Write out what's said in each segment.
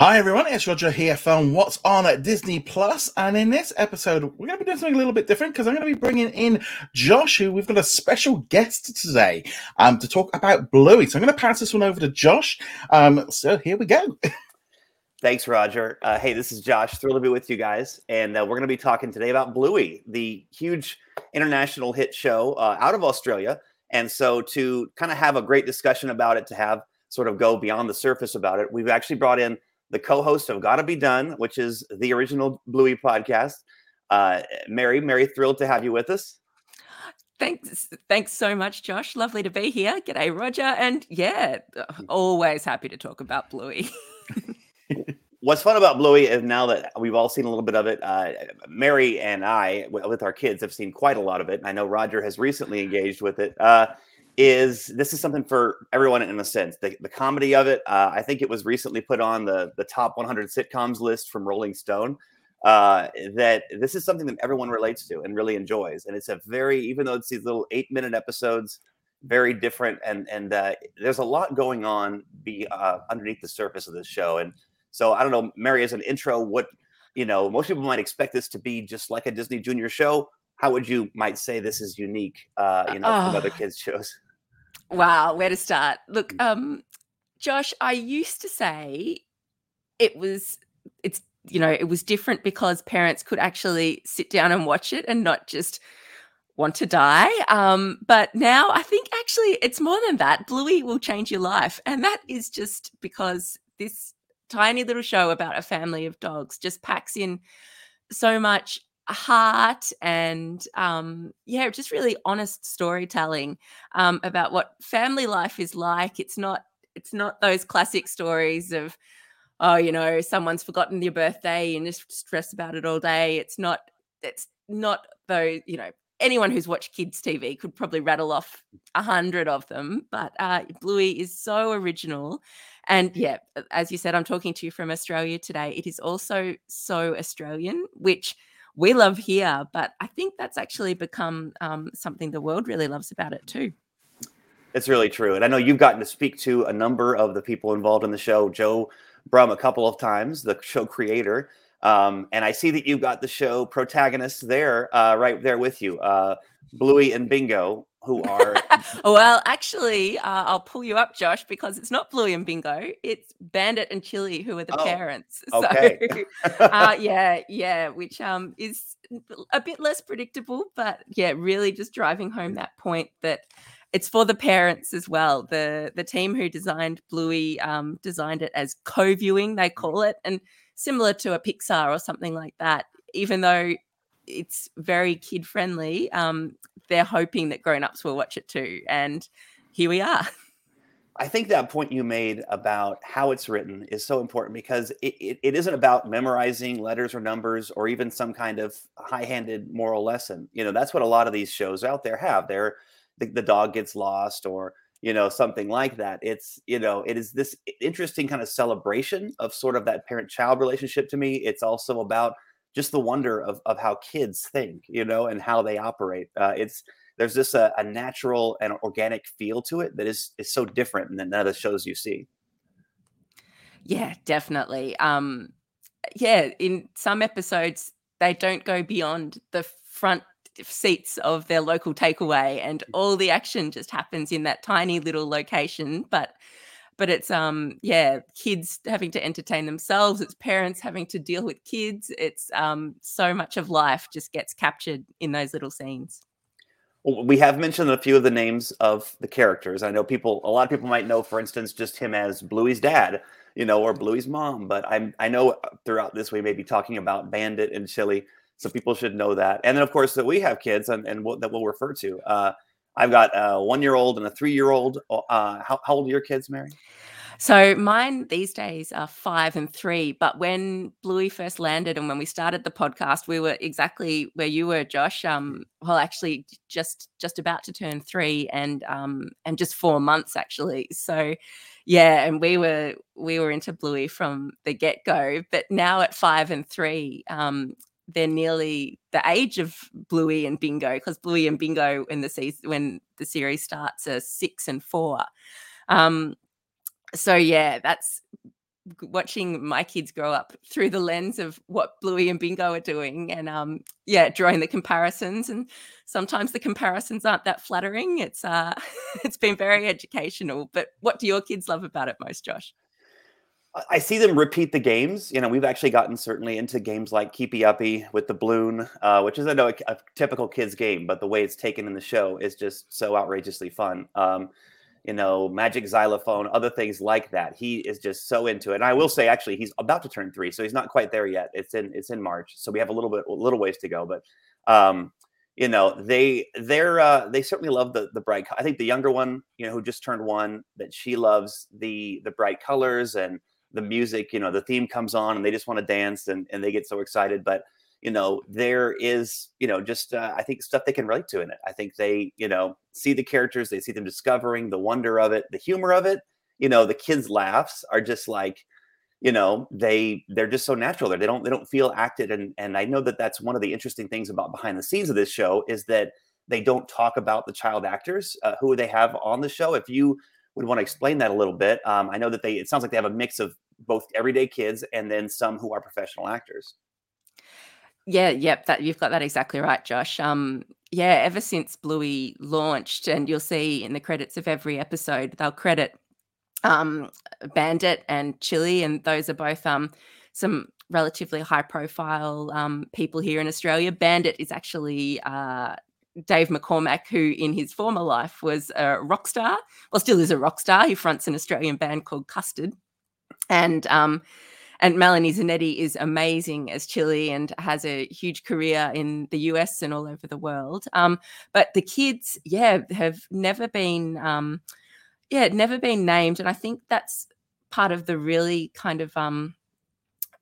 Hi everyone, it's Roger here from What's on at Disney Plus, and in this episode, we're going to be doing something a little bit different because I'm going to be bringing in Josh, who we've got a special guest today um, to talk about Bluey. So I'm going to pass this one over to Josh. Um, so here we go. Thanks, Roger. Uh, hey, this is Josh. Thrilled to be with you guys, and uh, we're going to be talking today about Bluey, the huge international hit show uh, out of Australia. And so, to kind of have a great discussion about it, to have sort of go beyond the surface about it, we've actually brought in the co-host of Gotta Be Done, which is the original Bluey podcast. Uh, Mary, Mary, thrilled to have you with us. Thanks, thanks so much, Josh. Lovely to be here. G'day, Roger, and yeah, always happy to talk about Bluey. What's fun about Bluey is now that we've all seen a little bit of it. Uh, Mary and I, with our kids, have seen quite a lot of it. I know Roger has recently engaged with it. Uh, is this is something for everyone in a sense. The, the comedy of it, uh, I think it was recently put on the the top 100 sitcoms list from Rolling Stone. Uh, that this is something that everyone relates to and really enjoys, and it's a very even though it's these little eight minute episodes, very different, and and uh, there's a lot going on be uh, underneath the surface of this show. And so I don't know, Mary, as an intro, what you know, most people might expect this to be just like a Disney Junior show. How would you might say this is unique, uh, you know, oh. from other kids shows? Wow, where to start? Look, mm. um, Josh, I used to say it was it's you know it was different because parents could actually sit down and watch it and not just want to die. Um, but now I think actually it's more than that. Bluey will change your life, and that is just because this tiny little show about a family of dogs just packs in so much heart and um, yeah, just really honest storytelling um, about what family life is like. It's not it's not those classic stories of oh you know someone's forgotten your birthday and just stress about it all day. It's not it's not though you know anyone who's watched kids TV could probably rattle off a hundred of them. But uh, Bluey is so original. And yeah, as you said, I'm talking to you from Australia today. It is also so Australian, which we love here. But I think that's actually become um, something the world really loves about it too. It's really true. And I know you've gotten to speak to a number of the people involved in the show, Joe Brumm, a couple of times, the show creator. Um, and I see that you've got the show protagonists there, uh, right there with you, uh, Bluey and Bingo who are well actually uh, i'll pull you up josh because it's not bluey and bingo it's bandit and chili who are the oh, parents. Okay. so uh, yeah yeah which um is a bit less predictable but yeah really just driving home that point that it's for the parents as well. The the team who designed bluey um, designed it as co-viewing they call it and similar to a pixar or something like that even though it's very kid friendly. Um, they're hoping that grown-ups will watch it too, and here we are. I think that point you made about how it's written is so important because it, it, it isn't about memorizing letters or numbers or even some kind of high-handed moral lesson. You know, that's what a lot of these shows out there have. They're the, the dog gets lost or you know something like that it's you know it is this interesting kind of celebration of sort of that parent child relationship to me it's also about just the wonder of, of how kids think, you know, and how they operate. Uh, it's there's just a, a, natural and organic feel to it that is is so different than the shows you see. Yeah, definitely. Um, yeah, in some episodes they don't go beyond the front seats of their local takeaway, and mm. all the action just happens in that tiny little location, but but it's um yeah kids having to entertain themselves it's parents having to deal with kids it's um so much of life just gets captured in those little scenes. Well, we have mentioned a few of the names of the characters i know people a lot of people might know for instance just him as bluey's dad you know or bluey's mom but i'm i know throughout this we may be talking about bandit and chili so people should know that and then of course that we have kids and, and what that we'll refer to uh I've got a one year old and a three year old. Uh, how, how old are your kids, Mary? So mine these days are five and three. But when Bluey first landed and when we started the podcast, we were exactly where you were, Josh. Um, well, actually, just just about to turn three, and um, and just four months actually. So, yeah, and we were we were into Bluey from the get go. But now at five and three, um, they're nearly the age of Bluey and Bingo because Bluey and Bingo in the season when the series starts are six and four. Um, so yeah, that's watching my kids grow up through the lens of what Bluey and Bingo are doing, and um, yeah, drawing the comparisons. And sometimes the comparisons aren't that flattering. It's uh, it's been very educational. But what do your kids love about it most, Josh? I see them repeat the games. You know, we've actually gotten certainly into games like Keepy Uppy with the balloon, uh, which is I know a, a, typical kids game, but the way it's taken in the show is just so outrageously fun. Um, you know, Magic Xylophone, other things like that. He is just so into it. And I will say, actually, he's about to turn three, so he's not quite there yet. It's in it's in March, so we have a little bit a little ways to go. But um, you know, they they're uh, they certainly love the the bright. I think the younger one, you know, who just turned one, that she loves the the bright colors and the music, you know, the theme comes on and they just want to dance and, and they get so excited. But, you know, there is, you know, just uh, I think stuff they can relate to in it. I think they, you know, see the characters, they see them discovering the wonder of it, the humor of it. You know, the kids' laughs are just like, you know, they they're just so natural there. They don't they don't feel acted. And and I know that that's one of the interesting things about behind the scenes of this show is that they don't talk about the child actors uh, who they have on the show. If you would want to explain that a little bit. Um, I know that they it sounds like they have a mix of both everyday kids and then some who are professional actors. Yeah, yep, that you've got that exactly right, Josh. Um, yeah, ever since Bluey launched, and you'll see in the credits of every episode, they'll credit um, Bandit and Chili, and those are both um, some relatively high profile um, people here in Australia. Bandit is actually uh, Dave McCormack, who in his former life was a rock star, well, still is a rock star. He fronts an Australian band called Custard and um, and Melanie Zanetti is amazing as Chili and has a huge career in the US and all over the world. Um, but the kids, yeah, have never been, um, yeah, never been named, and I think that's part of the really kind of um,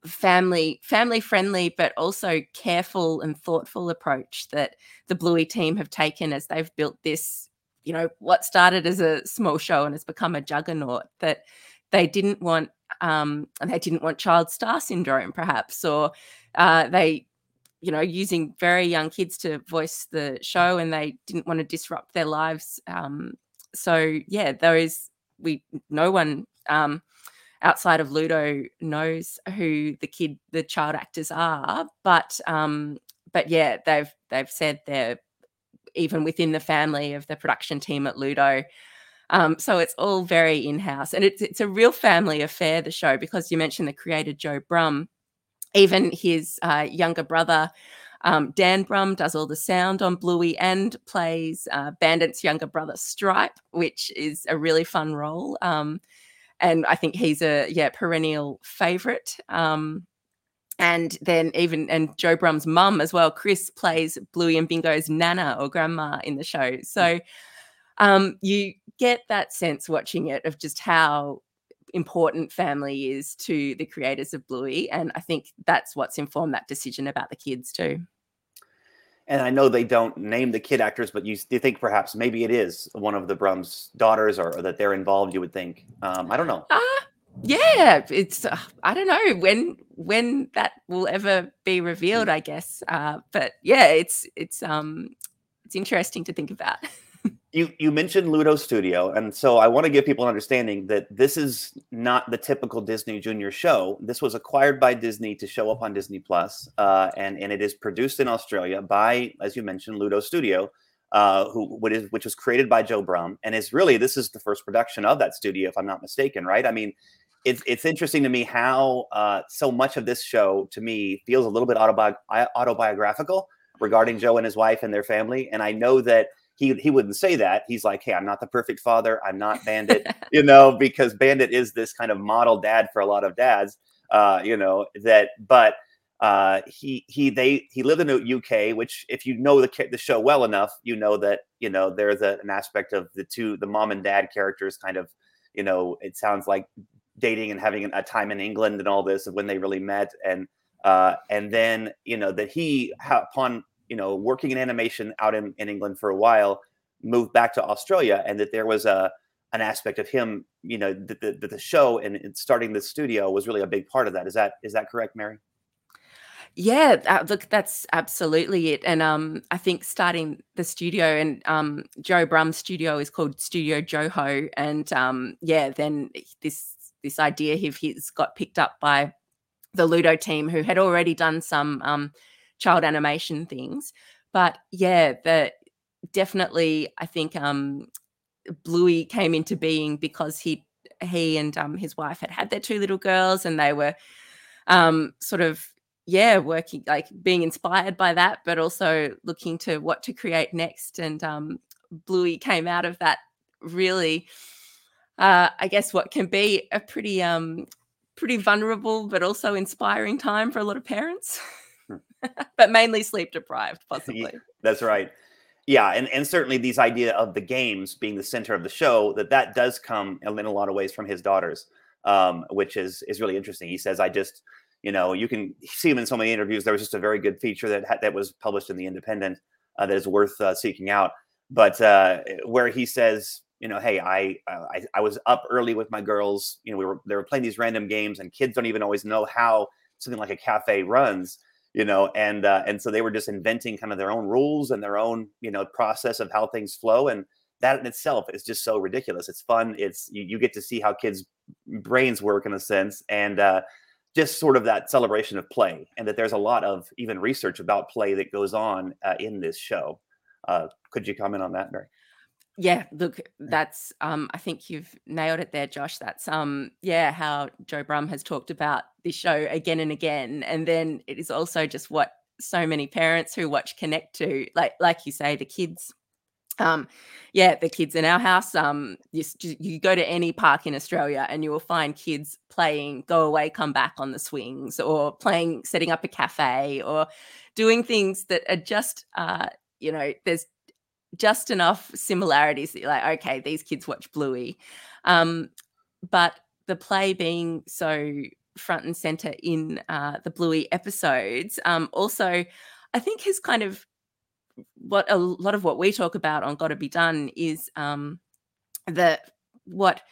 family family friendly but also careful and thoughtful approach that the bluey team have taken as they've built this you know what started as a small show and has become a juggernaut that they didn't want um, they didn't want child star syndrome, perhaps, or uh, they, you know, using very young kids to voice the show, and they didn't want to disrupt their lives. Um, so yeah, those we no one um, outside of Ludo knows who the kid, the child actors are, but um, but yeah, they've they've said they're even within the family of the production team at Ludo. Um, so it's all very in house, and it's it's a real family affair. The show because you mentioned the creator Joe Brumm, even his uh, younger brother. Um, Dan Brumm does all the sound on Bluey and plays uh, Bandit's younger brother Stripe, which is a really fun role. Um, and I think he's a yeah perennial favorite. Um, and then even and Joe Brumm's mum as well, Chris plays Bluey and Bingo's nana or grandma in the show. So um, you get that sense watching it of just how important family is to the creators of Bluey. And I think that's what's informed that decision about the kids too. And I know they don't name the kid actors, but you, you think perhaps maybe it is one of the Brumm's daughters or, or that they're involved, you would think. Um, I don't know. Uh, yeah, it's uh, I don't know when when that will ever be revealed, hmm. I guess. Uh, but yeah, it's it's um it's interesting to think about. you you mentioned Ludo Studio, and so I want to give people an understanding that this is not the typical Disney Junior show. This was acquired by Disney to show up on Disney Plus, uh, and and it is produced in Australia by, as you mentioned, Ludo Studio, uh, who what is which was created by Joe Brumm, and is really this is the first production of that studio, if I'm not mistaken, right? I mean. It's, it's interesting to me how uh, so much of this show to me feels a little bit autobi- autobiographical regarding Joe and his wife and their family. And I know that he he wouldn't say that. He's like, hey, I'm not the perfect father. I'm not Bandit, you know, because Bandit is this kind of model dad for a lot of dads, uh, you know, that but uh, he he they he lived in the UK, which if you know the the show well enough, you know that you know there's a, an aspect of the two the mom and dad characters kind of you know it sounds like dating and having a time in England and all this of when they really met and uh, and then you know that he upon you know, working in animation out in, in England for a while, moved back to Australia, and that there was a an aspect of him, you know, that the, the, show and, starting the studio was really a big part of that. Is that is that correct, Mary? Yeah, uh, look, that's absolutely it. And um, I think starting the studio and um, Joe Brumm's studio is called Studio Joho, and um, yeah, then this this idea his got picked up by the Ludo team, who had already done some um, child animation things. But yeah, the definitely, I think um, Bluey came into being because he he and um, his wife had had their two little girls, and they were um, sort of yeah working like being inspired by that, but also looking to what to create next. And um, Bluey came out of that really, uh, I guess, what can be a pretty um, pretty vulnerable but also inspiring time for a lot of parents. but mainly sleep deprived, possibly. That's right. Yeah, and, and certainly these idea of the games being the center of the show that that does come in a lot of ways from his daughters, um, which is is really interesting. He says, "I just, you know, you can see him in so many interviews. There was just a very good feature that ha- that was published in the Independent uh, that is worth uh, seeking out." But uh, where he says, you know, hey, I, I I was up early with my girls. You know, we were they were playing these random games, and kids don't even always know how something like a cafe runs you know and uh, and so they were just inventing kind of their own rules and their own you know process of how things flow and that in itself is just so ridiculous. It's fun. It's you, you get to see how kids brains work in a sense and uh, just sort of that celebration of play and that there's a lot of even research about play that goes on uh, in this show. Uh, could you comment on that mary yeah, look, that's um I think you've nailed it there, Josh. That's um yeah, how Joe Brumm has talked about this show again and again. And then it is also just what so many parents who watch connect to. Like like you say, the kids um yeah the kids in our house um you, you go to any park in australia and you will find kids playing go away come back on the swings or playing setting up a cafe or doing things that are just uh you know there's just enough similarities that you're like, okay, these kids watch Bluey. Um, but the play being so front and center in uh, the Bluey episodes, um, also, I think has kind of what a lot of what we talk about on Gotta Be Done is um, the what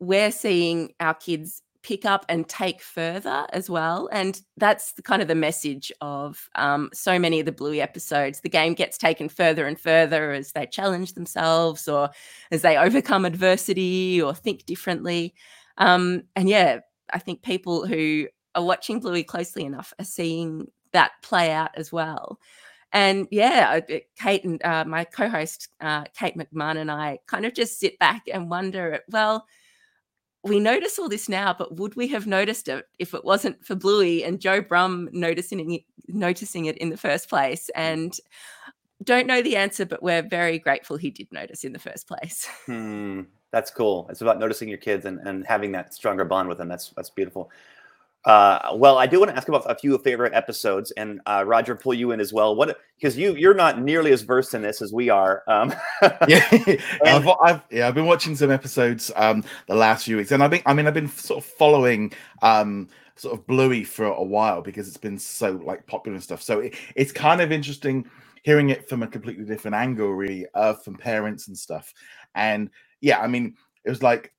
we're seeing our kids pick up and take further as well. And that's the, kind of the message of um, so many of the Bluey episodes. The game gets taken further and further as they challenge themselves or as they overcome adversity or think differently. Um, and yeah, I think people who are watching Bluey closely enough are seeing that play out as well. And yeah, Kate and uh, my co host, uh, Kate McMahon, and I kind of just sit back and wonder well, we notice all this now, but would we have noticed it if it wasn't for Bluey and Joe Brumm noticing it, noticing it in the first place? Mm. And don't know the answer, but we're very grateful he did notice in the first place. Hmm, that's cool. It's about noticing your kids and, and having that stronger bond with them. That's that's beautiful. Uh, well, I do want to ask about a few favorite episodes, and uh, Roger, pull you in as well. What because you you're not nearly as versed in this as we are. Um, yeah, I've, I've, yeah, I've been watching some episodes um, the last few weeks, and I've been I mean I've been sort of following um, sort of Bluey for a while because it's been so like popular and stuff. So it, it's kind of interesting hearing it from a completely different angle, really, uh, from parents and stuff. And yeah, I mean, it was like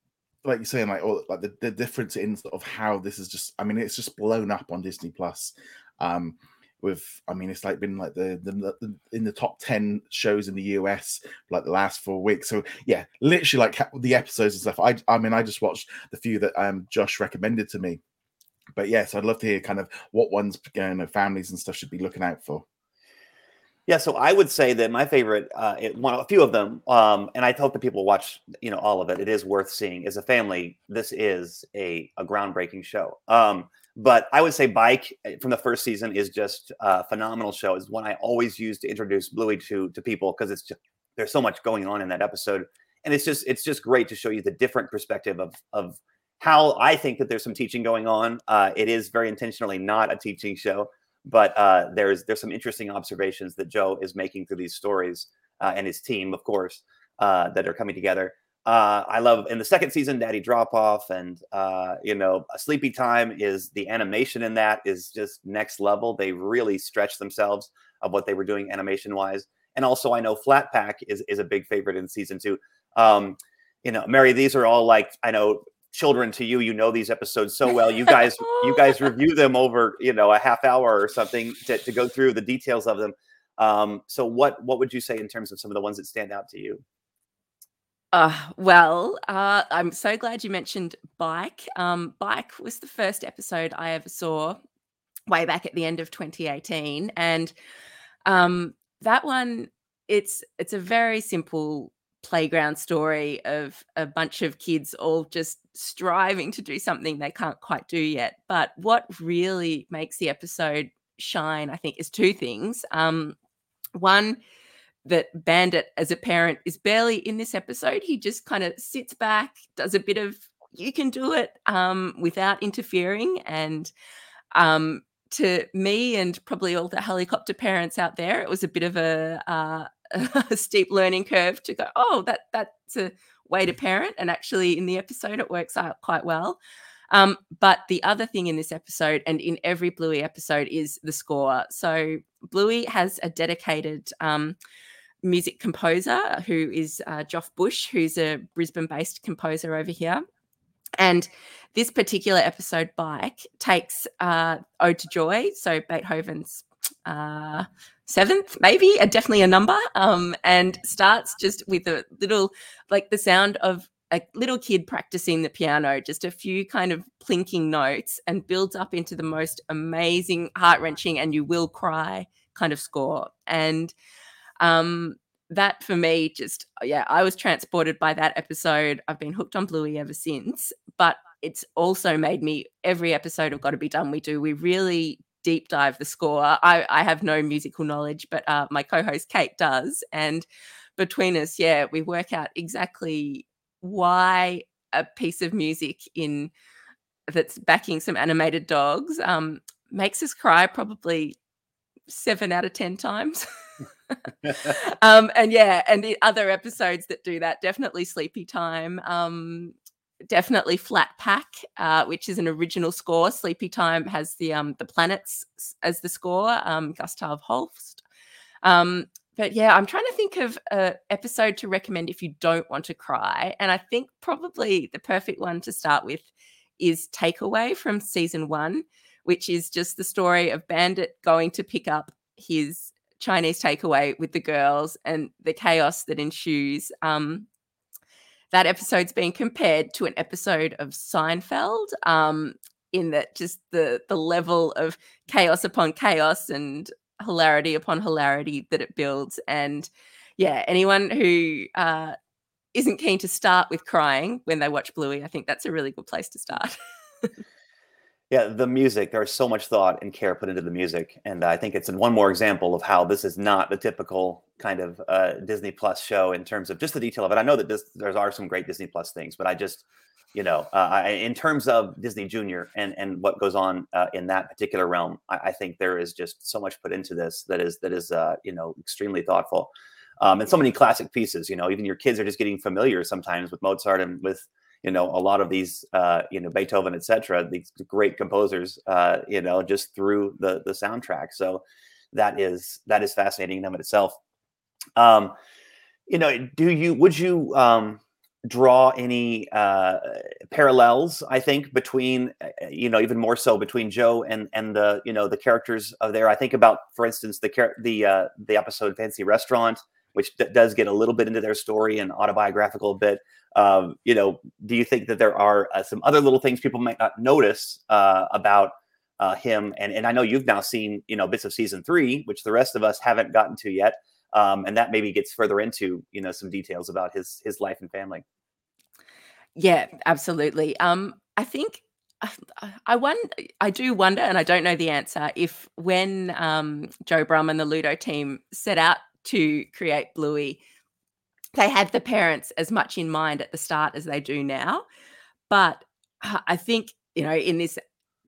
like you're saying, like all like the, the difference in sort of how this is just I mean, it's just blown up on Disney Plus. Um with I mean it's like been like the, the, the in the top 10 shows in the US like the last four weeks. So yeah, literally like the episodes and stuff. I I mean I just watched the few that um Josh recommended to me. But yes, I'd love to hear kind of what ones you know families and stuff should be looking out for. Yeah, so I would say that my favorite, uh, it, one, a few of them, um, and I hope that people watch, you know, all of it. It is worth seeing. As a family, this is a, a groundbreaking show. Um, but I would say Bike eh, from the first season is just a phenomenal show. Is one I always use to introduce Bluey to to people because it's just there's so much going on in that episode, and it's just it's just great to show you the different perspective of of how I think that there's some teaching going on. Uh, it is very intentionally not a teaching show but uh, there's there's some interesting observations that Joe is making through these stories uh, and his team, of course, uh, that are coming together. Uh, I love in the second season, Daddy Drop Off, and uh, you know, Sleepy Time is the animation in that is just next level. They really stretch themselves of what they were doing animation wise, and also I know Flat Pack is is a big favorite in season two. Um, you know, Mary, these are all like I know children to you you know these episodes so well. You guys you guys review them over you know a half hour or something to, to go through the details of them. Um, so what what would you say in terms of some of the ones that stand out to you? Uh, well, uh, I'm so glad you mentioned Bike. Um, Bike was the first episode I ever saw way back at the end of 2018, and um, that one it's it's a very simple playground story of a bunch of kids all just striving to do something they can't quite do yet. But what really makes the episode shine, I think, is two things. Um, one, that Bandit as a parent is barely in this episode. He just kind of sits back, does a bit of you can do it um, without interfering. And um, to me and probably all the helicopter parents out there, it was a bit of a, uh, a steep learning curve to go, oh, that that's a way to parent. And actually, in the episode, it works out quite well. Um, but the other thing in this episode and in every Bluey episode is the score. So Bluey has a dedicated um, music composer who is uh, Joff Bush, who's a Brisbane based composer over here. And this particular episode, Bike, takes uh, Ode to Joy, so Beethoven's uh, seventh, maybe, uh, definitely a number, um, and starts just with a little, like the sound of a little kid practicing the piano, just a few kind of plinking notes, and builds up into the most amazing, heart wrenching, and you will cry kind of score. And um, that for me, just yeah, I was transported by that episode. I've been hooked on Bluey ever since, but it's also made me every episode of Got to Be Done we do. We really deep dive the score. I, I have no musical knowledge, but uh, my co-host Kate does, and between us, yeah, we work out exactly why a piece of music in that's backing some animated dogs um, makes us cry probably seven out of ten times. um, and yeah, and the other episodes that do that definitely Sleepy Time. Um, definitely Flat Pack, uh, which is an original score. Sleepy Time has the um, the planets as the score. Um, Gustav Holst. Um, but yeah, I'm trying to think of an episode to recommend if you don't want to cry. And I think probably the perfect one to start with is Takeaway from season one, which is just the story of Bandit going to pick up his Chinese takeaway with the girls and the chaos that ensues. Um, that episode's being compared to an episode of Seinfeld, um, in that just the the level of chaos upon chaos and hilarity upon hilarity that it builds. And yeah, anyone who uh, isn't keen to start with crying when they watch Bluey, I think that's a really good place to start. Yeah, the music. There's so much thought and care put into the music, and I think it's one more example of how this is not the typical kind of uh, Disney Plus show in terms of just the detail of it. I know that this, there are some great Disney Plus things, but I just, you know, uh, I, in terms of Disney Junior and and what goes on uh, in that particular realm, I, I, think there is just so much put into this that is that is uh, you know extremely thoughtful, um, and so many classic pieces. You know, even your kids are just getting familiar sometimes with Mozart and with you know a lot of these uh, you know Beethoven etc these great composers uh, you know just through the the soundtrack. So that is that is fascinating in and of itself. Um you know do you would you um draw any uh parallels i think between uh, you know even more so between joe and and the you know the characters of there? I think about for instance the char- the uh the episode fancy restaurant which d- does get a little bit into their story and autobiographical bit um, you know, do you think that there are uh, some other little things people might not notice uh, about uh, him? And and I know you've now seen you know bits of season three, which the rest of us haven't gotten to yet, um, and that maybe gets further into you know some details about his his life and family. Yeah, absolutely. Um, I think I wonder, I do wonder, and I don't know the answer, if when um, Joe Brumm and the Ludo team set out to create Bluey, they had the parents as much in mind at the start as they do now. But uh, I think, you know, in this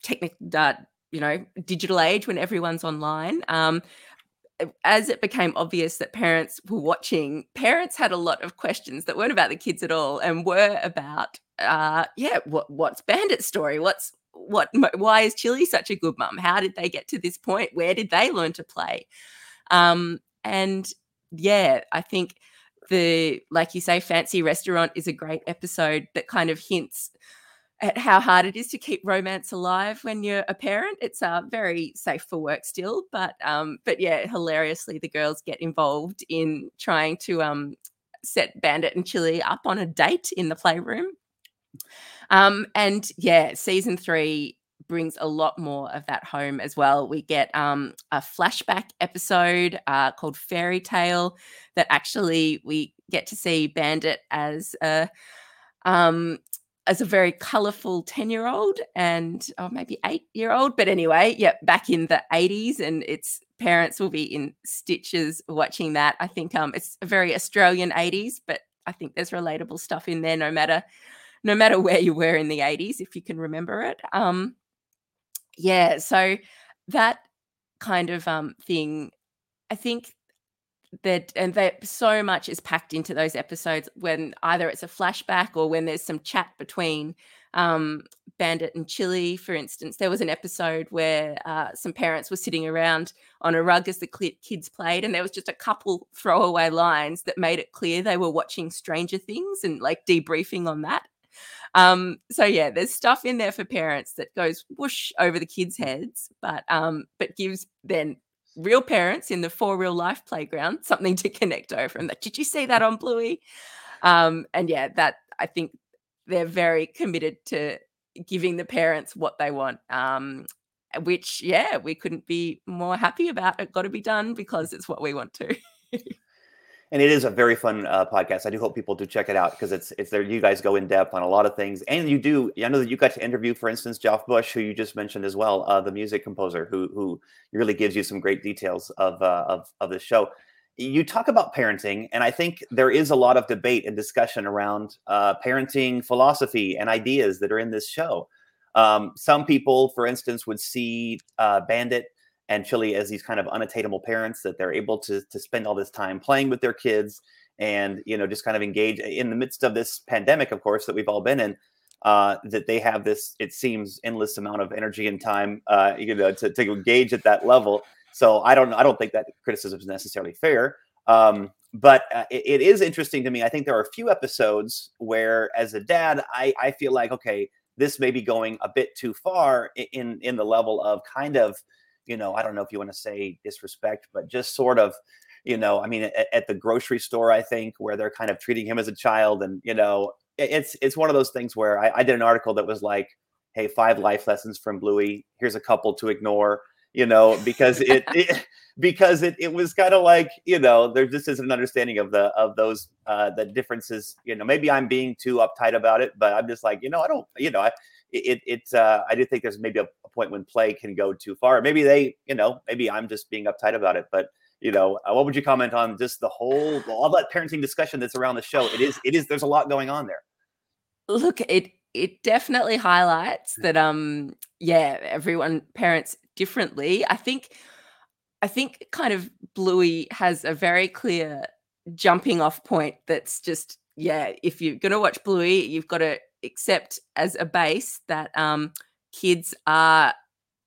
technical, uh, you know, digital age when everyone's online, um, as it became obvious that parents were watching, parents had a lot of questions that weren't about the kids at all and were about, uh, yeah, what what's Bandit's story? What's what? Why is Chili such a good mum? How did they get to this point? Where did they learn to play? Um, and yeah, I think the like you say fancy restaurant is a great episode that kind of hints at how hard it is to keep romance alive when you're a parent. It's uh, very safe for work still, but um, but yeah, hilariously the girls get involved in trying to um, set Bandit and Chili up on a date in the playroom. Um, and yeah, season three brings a lot more of that home as well. We get um, a flashback episode uh, called Fairy Tale that actually we get to see Bandit as a um, as a very colorful 10 year old and oh, maybe eight year old. But anyway, yeah, back in the 80s, and its parents will be in stitches watching that. I think um, it's a very Australian 80s, but I think there's relatable stuff in there no matter no matter where you were in the 80s if you can remember it um yeah so that kind of um thing i think that and that so much is packed into those episodes when either it's a flashback or when there's some chat between um, Bandit and Chili, for instance. There was an episode where uh, some parents were sitting around on a rug as the kids played, and there was just a couple throwaway lines that made it clear they were watching Stranger Things and like debriefing on that. Um, so yeah, there's stuff in there for parents that goes whoosh over the kids' heads, but um, but gives then real parents in the for real life playground something to connect over. And that did you see that on Bluey? Um, and yeah, that I think they're very committed to giving the parents what they want. Um, which yeah, we couldn't be more happy about. It got to be done because it's what we want to. and it is a very fun uh, podcast. I do hope people do check it out because it's it's there. You guys go in depth on a lot of things, and you do. I know that you got to interview, for instance, Joff Bush, who you just mentioned as well, uh, the music composer, who who really gives you some great details of uh, of of the show. You talk about parenting, and I think there is a lot of debate and discussion around uh, parenting philosophy and ideas that are in this show. Um, some people, for instance, would see uh, Bandit and Chili as these kind of unattainable parents that they're able to to spend all this time playing with their kids and you know just kind of engage in the midst of this pandemic, of course, that we've all been in. Uh, that they have this, it seems, endless amount of energy and time, uh, you know, to, to engage at that level. So I don't, I don't think that criticism is necessarily fair. Um, but uh, it, it is interesting to me. I think there are a few episodes where, as a dad, I, I feel like okay, this may be going a bit too far in in the level of kind of you know, I don't know if you want to say disrespect, but just sort of, you know, I mean, at, at, the grocery store, I think where they're kind of treating him as a child, and you know, it's it's one of those things where I, I did an article that was like, hey, five life lessons from Bluey. Here's a couple to ignore, you know, because it, it because it, it was kind of like you know there just isn't an understanding of the of those uh the differences you know maybe i'm being too uptight about it but i'm just like you know i don't you know i it, it uh, I do think there's maybe a, a, point when play can go too far. Maybe they, you know, maybe I'm just being uptight about it. But you know, uh, what would you comment on just the whole all that parenting discussion that's around the show? It is, it is. There's a lot going on there. Look, it it definitely highlights that um yeah everyone parents differently. I think I think kind of Bluey has a very clear jumping off point that's just yeah if you're going to watch Bluey you've got to accept as a base that um, kids are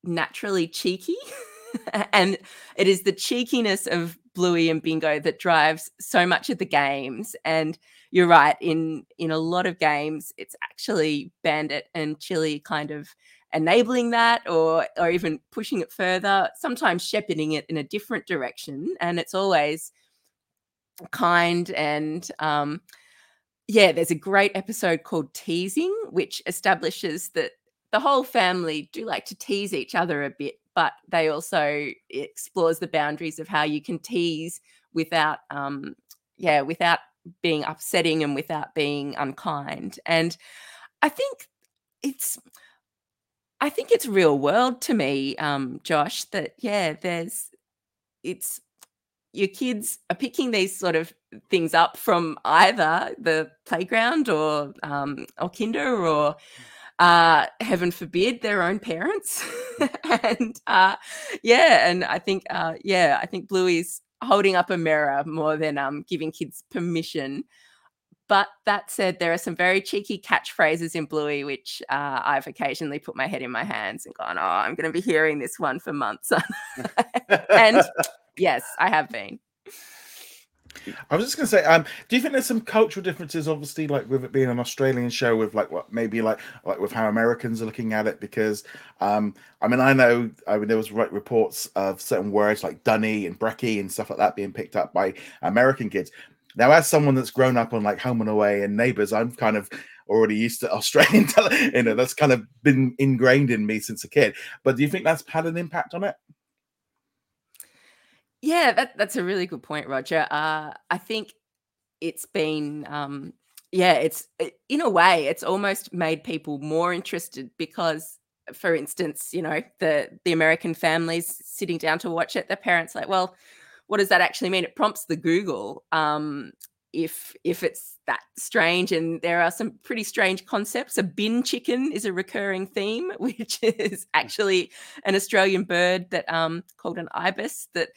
naturally cheeky. and it is the cheekiness of Bluey and Bingo that drives so much of the games. And you're right, in in a lot of games, it's actually Bandit and Chili kind of enabling that or or even pushing it further, sometimes shepherding it in a different direction. And it's always kind and um, yeah, there's a great episode called Teasing, which establishes that the whole family do like to tease each other a bit, but they also explores the boundaries of how you can tease without, um, yeah, without being upsetting and without being unkind. And I think it's, I think it's real world to me, um, Josh. That yeah, there's, it's your kids are picking these sort of things up from either the playground or um, or kinder or uh, heaven forbid their own parents. And uh, yeah and i think uh, yeah i think bluey's holding up a mirror more than um, giving kids permission but that said there are some very cheeky catchphrases in bluey which uh, i've occasionally put my head in my hands and gone oh i'm going to be hearing this one for months and yes i have been I was just going to say, um, do you think there's some cultural differences, obviously, like with it being an Australian show, with like what maybe like like with how Americans are looking at it? Because um, I mean, I know, I mean, there was reports of certain words like dunny and brekkie and stuff like that being picked up by American kids. Now, as someone that's grown up on like Home and Away and Neighbours, I'm kind of already used to Australian you know, that's kind of been ingrained in me since a kid. But do you think that's had an impact on it? Yeah, that, that's a really good point, Roger. Uh, I think it's been, um, yeah, it's in a way, it's almost made people more interested because, for instance, you know, the the American families sitting down to watch it, their parents like, well, what does that actually mean? It prompts the Google um, if if it's that strange, and there are some pretty strange concepts. A bin chicken is a recurring theme, which is actually an Australian bird that um, called an ibis that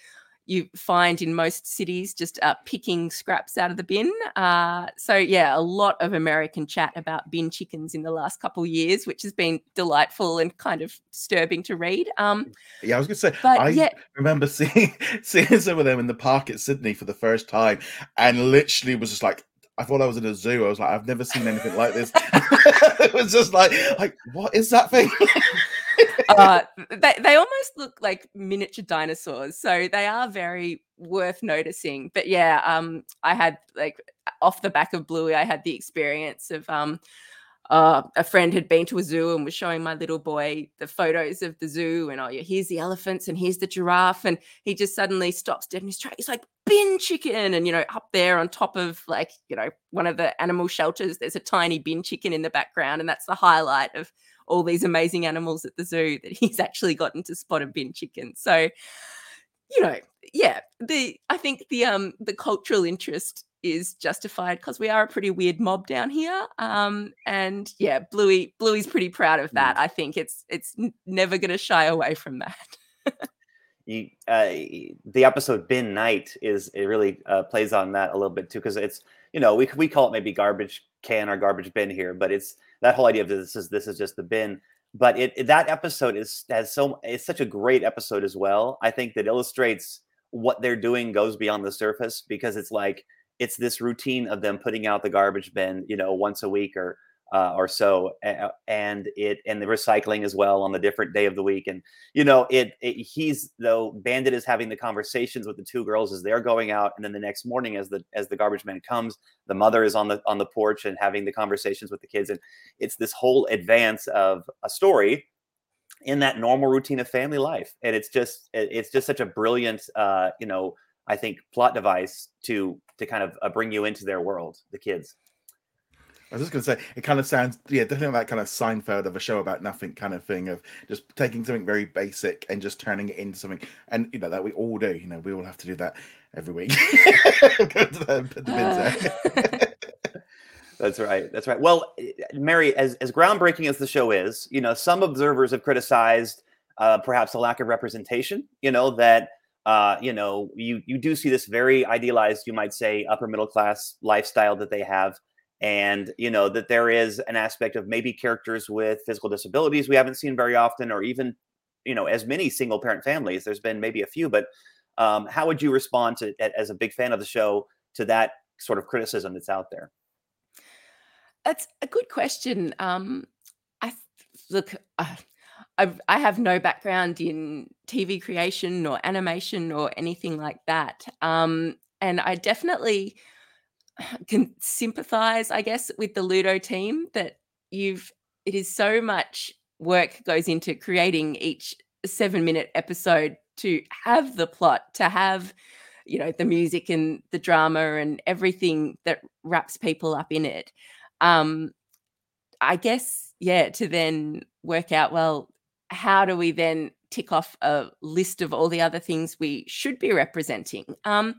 you find in most cities just uh, picking scraps out of the bin. Uh, so yeah, a lot of American chat about bin chickens in the last couple of years, which has been delightful and kind of disturbing to read. Um, yeah, I was going to say, I yeah. remember seeing seeing some of them in the park at Sydney for the first time, and literally was just like, I thought I was in a zoo. I was like, I've never seen anything like this. it was just like, like, what is that thing? uh, they, they almost look like miniature dinosaurs. So they are very worth noticing. But yeah, um, I had like off the back of Bluey, I had the experience of um, uh, a friend had been to a zoo and was showing my little boy the photos of the zoo and oh yeah here's the elephants and here's the giraffe and he just suddenly stops dead in his tracks he's like bin chicken and you know up there on top of like you know one of the animal shelters there's a tiny bin chicken in the background and that's the highlight of all these amazing animals at the zoo that he's actually gotten to spot a bin chicken. So, you know, yeah, the I think the um the cultural interest is justified because we are a pretty weird mob down here. Um, and yeah, Bluey Bluey's pretty proud of that. Mm. I think it's it's never going to shy away from that. you, uh, the episode "Bin Night" is it really uh, plays on that a little bit too because it's you know we we call it maybe garbage can or garbage bin here, but it's that whole idea of this is this is just the bin but it, that episode is has so it's such a great episode as well. I think that illustrates what they're doing goes beyond the surface because it's like it's this routine of them putting out the garbage bin you know once a week or uh, or so, and it and the recycling as well on the different day of the week. And you know, it, it, he's though Bandit is having the conversations with the two girls as they're going out, and then the next morning as the as the garbage man comes, the mother is on the on the porch and having the conversations with the kids, and it's this whole advance of a story in that normal routine of family life, and it's just it's just such a brilliant, uh, you know. I think plot device to to kind of uh, bring you into their world, the kids. I was just going to say, it kind of sounds, yeah, definitely that kind of Seinfeld of a show about nothing kind of thing of just taking something very basic and just turning it into something. And, you know, that we all do. You know, we all have to do that every week. Go to the, the That's right. That's right. Well, Mary, as, as groundbreaking as the show is, you know, some observers have criticized uh, perhaps a lack of representation, you know, that. Uh, you know, you you do see this very idealized, you might say, upper middle class lifestyle that they have and you know that there is an aspect of maybe characters with physical disabilities we haven't seen very often or even you know as many single parent families there's been maybe a few but um, how would you respond to as a big fan of the show to that sort of criticism that's out there that's a good question um, i look uh, I've, I have no background in TV creation or animation or anything like that. Um, and I definitely can sympathize, I guess, with the Ludo team that you've it is so much work goes into creating each seven minute episode to have the plot, to have you know the music and the drama and everything that wraps people up in it. Um, I guess, yeah, to then work out, well, how do we then tick off a list of all the other things we should be representing? Um,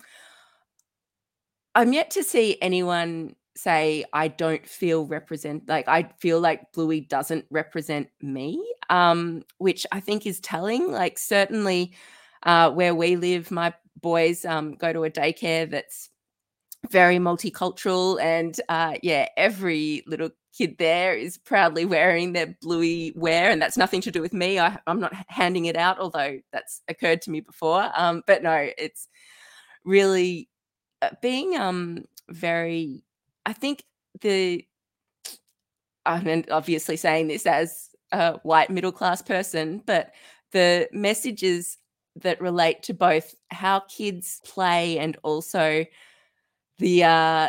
I'm yet to see anyone say I don't feel represent like I feel like Bluey doesn't represent me, um, which I think is telling. Like certainly uh, where we live, my boys um, go to a daycare that's very multicultural, and uh, yeah, every little kid there is proudly wearing their Bluey wear, and that's nothing to do with me. I, am not handing it out, although that's occurred to me before. Um, but no, it's really being um very i think the i'm obviously saying this as a white middle class person but the messages that relate to both how kids play and also the uh,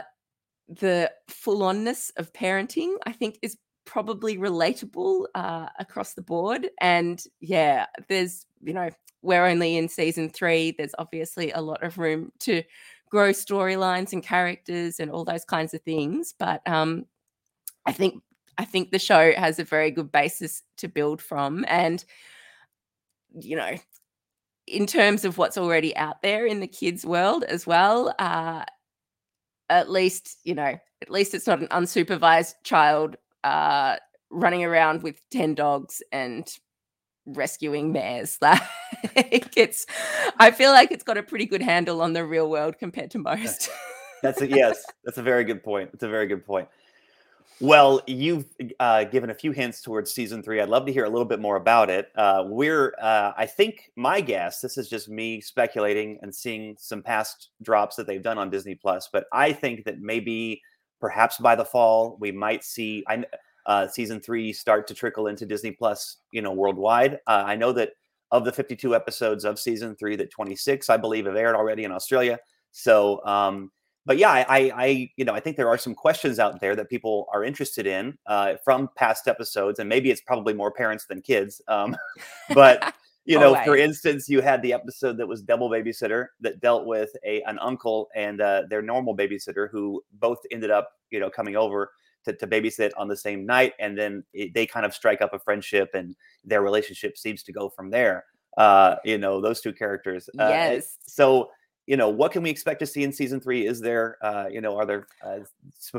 the full onness of parenting, I think, is probably relatable uh, across the board. And yeah, there's you know we're only in season three. There's obviously a lot of room to grow storylines and characters and all those kinds of things. But um, I think I think the show has a very good basis to build from, and you know, in terms of what's already out there in the kids' world as well. Uh, at least you know, at least it's not an unsupervised child uh, running around with ten dogs and rescuing mares. Like it's, I feel like it's got a pretty good handle on the real world compared to most. That's a yes. That's a very good point. It's a very good point. Well, you've uh, given a few hints towards season three. I'd love to hear a little bit more about it. Uh, we're, uh, I think, my guess. This is just me speculating and seeing some past drops that they've done on Disney Plus. But I think that maybe, perhaps by the fall, we might see. I uh, season three start to trickle into Disney Plus, you know, worldwide. Uh, I know that of the 52 episodes of season three, that 26, I believe, have aired already in Australia. So, um, but yeah, I, I, you know, I think there are some questions out there that people are interested in uh, from past episodes, and maybe it's probably more parents than kids. Um, but you know, for instance, you had the episode that was double babysitter that dealt with a an uncle and uh, their normal babysitter who both ended up, you know, coming over to, to babysit on the same night, and then it, they kind of strike up a friendship, and their relationship seems to go from there. Uh, you know, those two characters. Uh, yes. So you know, what can we expect to see in season three? Is there, uh, you know, are there uh,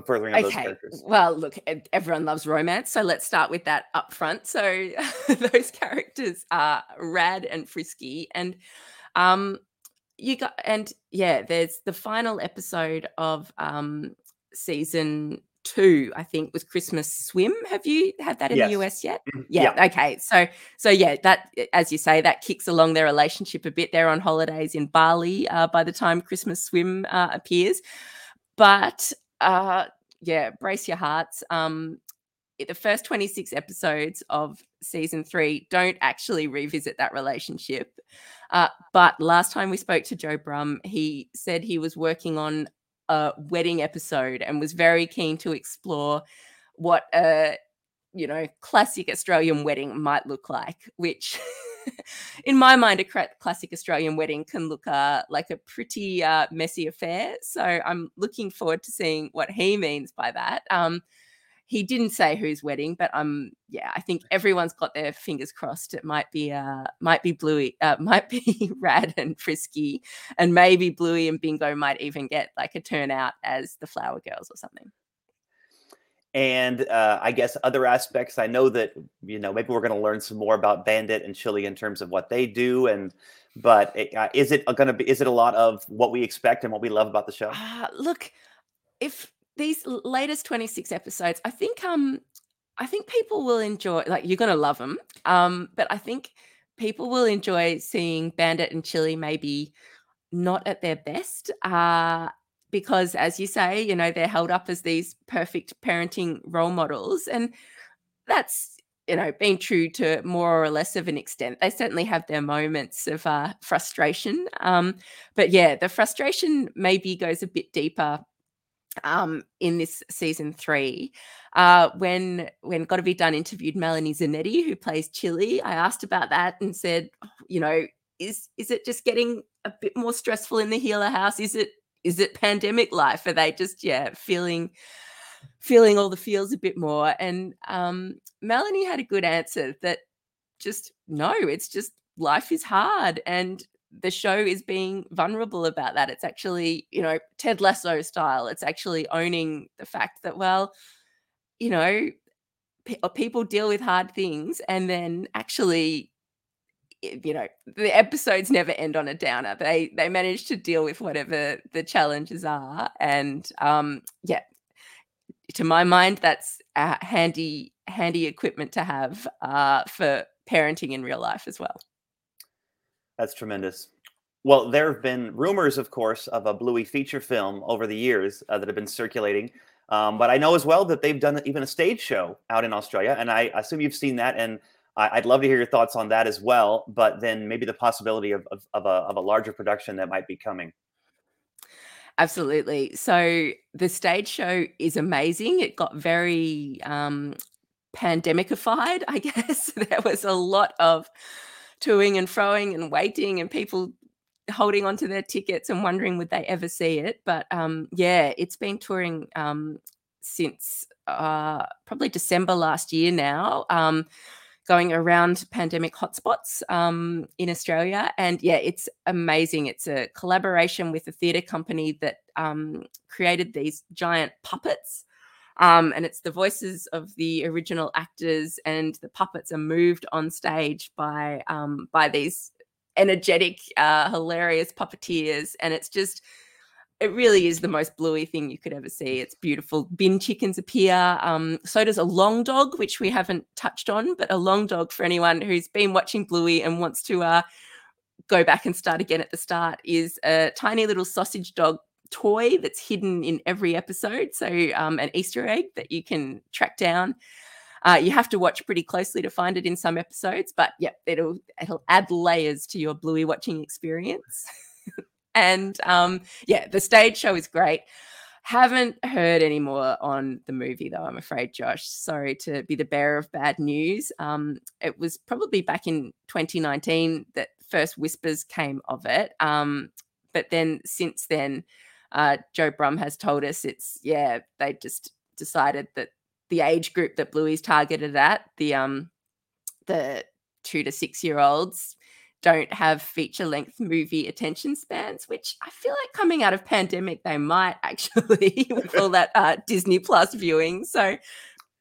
furthering of okay. those characters? Well, look, everyone loves romance, so let's start with that up front. So those characters are Rad and Frisky, and um, you got, and yeah, there's the final episode of um season two, I think, was Christmas Swim. Have you had that in yes. the US yet? Mm-hmm. Yeah, yeah. Okay. So, so yeah, that as you say, that kicks along their relationship a bit. They're on holidays in Bali uh, by the time Christmas Swim uh, appears. But uh, yeah, brace your hearts. Um, the first 26 episodes of season three don't actually revisit that relationship. Uh, but last time we spoke to Joe Brumm, he said he was working on a wedding episode and was very keen to explore what a you know classic Australian wedding might look like, which. in my mind, a classic Australian wedding can look uh, like a pretty uh, messy affair. So I'm looking forward to seeing what he means by that. Um, he didn't say whose wedding, but um, yeah, I think everyone's got their fingers crossed. It might be uh, might be Bluey, uh, might be Rad and Frisky, and maybe Bluey and Bingo might even get like a turnout as the Flower Girls or something. And uh, I guess other aspects. I know that you know maybe we're going to learn some more about Bandit and Chili in terms of what they do, and but it, uh, is it going to be? Is it a lot of what we expect and what we love about the show? Uh, look, if these latest 26 episodes, I think um I think people will enjoy like you're going to love them. Um but I think people will enjoy seeing Bandit and Chili maybe not at their best. Uh because as you say, you know, they're held up as these perfect parenting role models and that's you know been true to more or less of an extent they certainly have their moments of uh, frustration um, but yeah the frustration maybe goes a bit deeper um, in this season three. Uh, when when Gotta Be Done interviewed Melanie Zanetti, who plays Chili, I asked about that and said, you know, is is it just getting a bit more stressful in the Heeler house? Is it is it pandemic life? Are they just yeah feeling feeling all the feels a bit more? And um, Melanie had a good answer that just no, it's just life is hard and the show is being vulnerable about that. It's actually, you know, Ted Lasso style. It's actually owning the fact that, well, you know, uh, people deal with hard things and then actually you know the episodes never end on a downer they they manage to deal with whatever the challenges are and um yeah to my mind that's handy handy equipment to have uh for parenting in real life as well that's tremendous. Well, there have been rumors, of course, of a Bluey feature film over the years uh, that have been circulating. Um, but I know as well that they've done even a stage show out in Australia, and I assume you've seen that. And I, would love to hear your thoughts on that as well. But then maybe the possibility of, of, of, a, of a larger production that might be coming. Absolutely. So the stage show is amazing. It got very um, pandemicified, I guess. there was a lot of toing and froing and waiting and people holding onto their tickets and wondering would they ever see it. But um, yeah, it's been touring um, since uh, probably December last year now. Um, going around pandemic hotspots um, in Australia. And yeah, it's amazing. It's a collaboration with a theatre company that um, created these giant puppets. Um, and it's the voices of the original actors, and the puppets are moved on stage by um, by these energetic, uh, hilarious puppeteers, and it's just it really is the most bluey thing you could ever see. It's beautiful. Bin chickens appear. Um, so does a long dog, which we haven't touched on, but a long dog for anyone who's been watching Bluey and wants to uh, go back and start again at the start is a tiny little sausage dog toy that's hidden in every episode. So um, an Easter egg that you can track down. Uh, you have to watch pretty closely to find it in some episodes, but yeah, it'll it'll add layers to your Bluey watching experience. And um, yeah, the stage show is great. Haven't heard any more on the movie though, I'm afraid, Josh. Sorry to be the bearer of bad news. Um, it was probably back in 2019 that first whispers came of it. Um, but then since then, uh, Joe Brumm has told us it's, yeah, they just decided that the age group that Bluey's targeted at, the um, the two to six year olds, don't have feature length movie attention spans, which I feel like coming out of pandemic they might actually with all that uh, Disney Plus viewing. So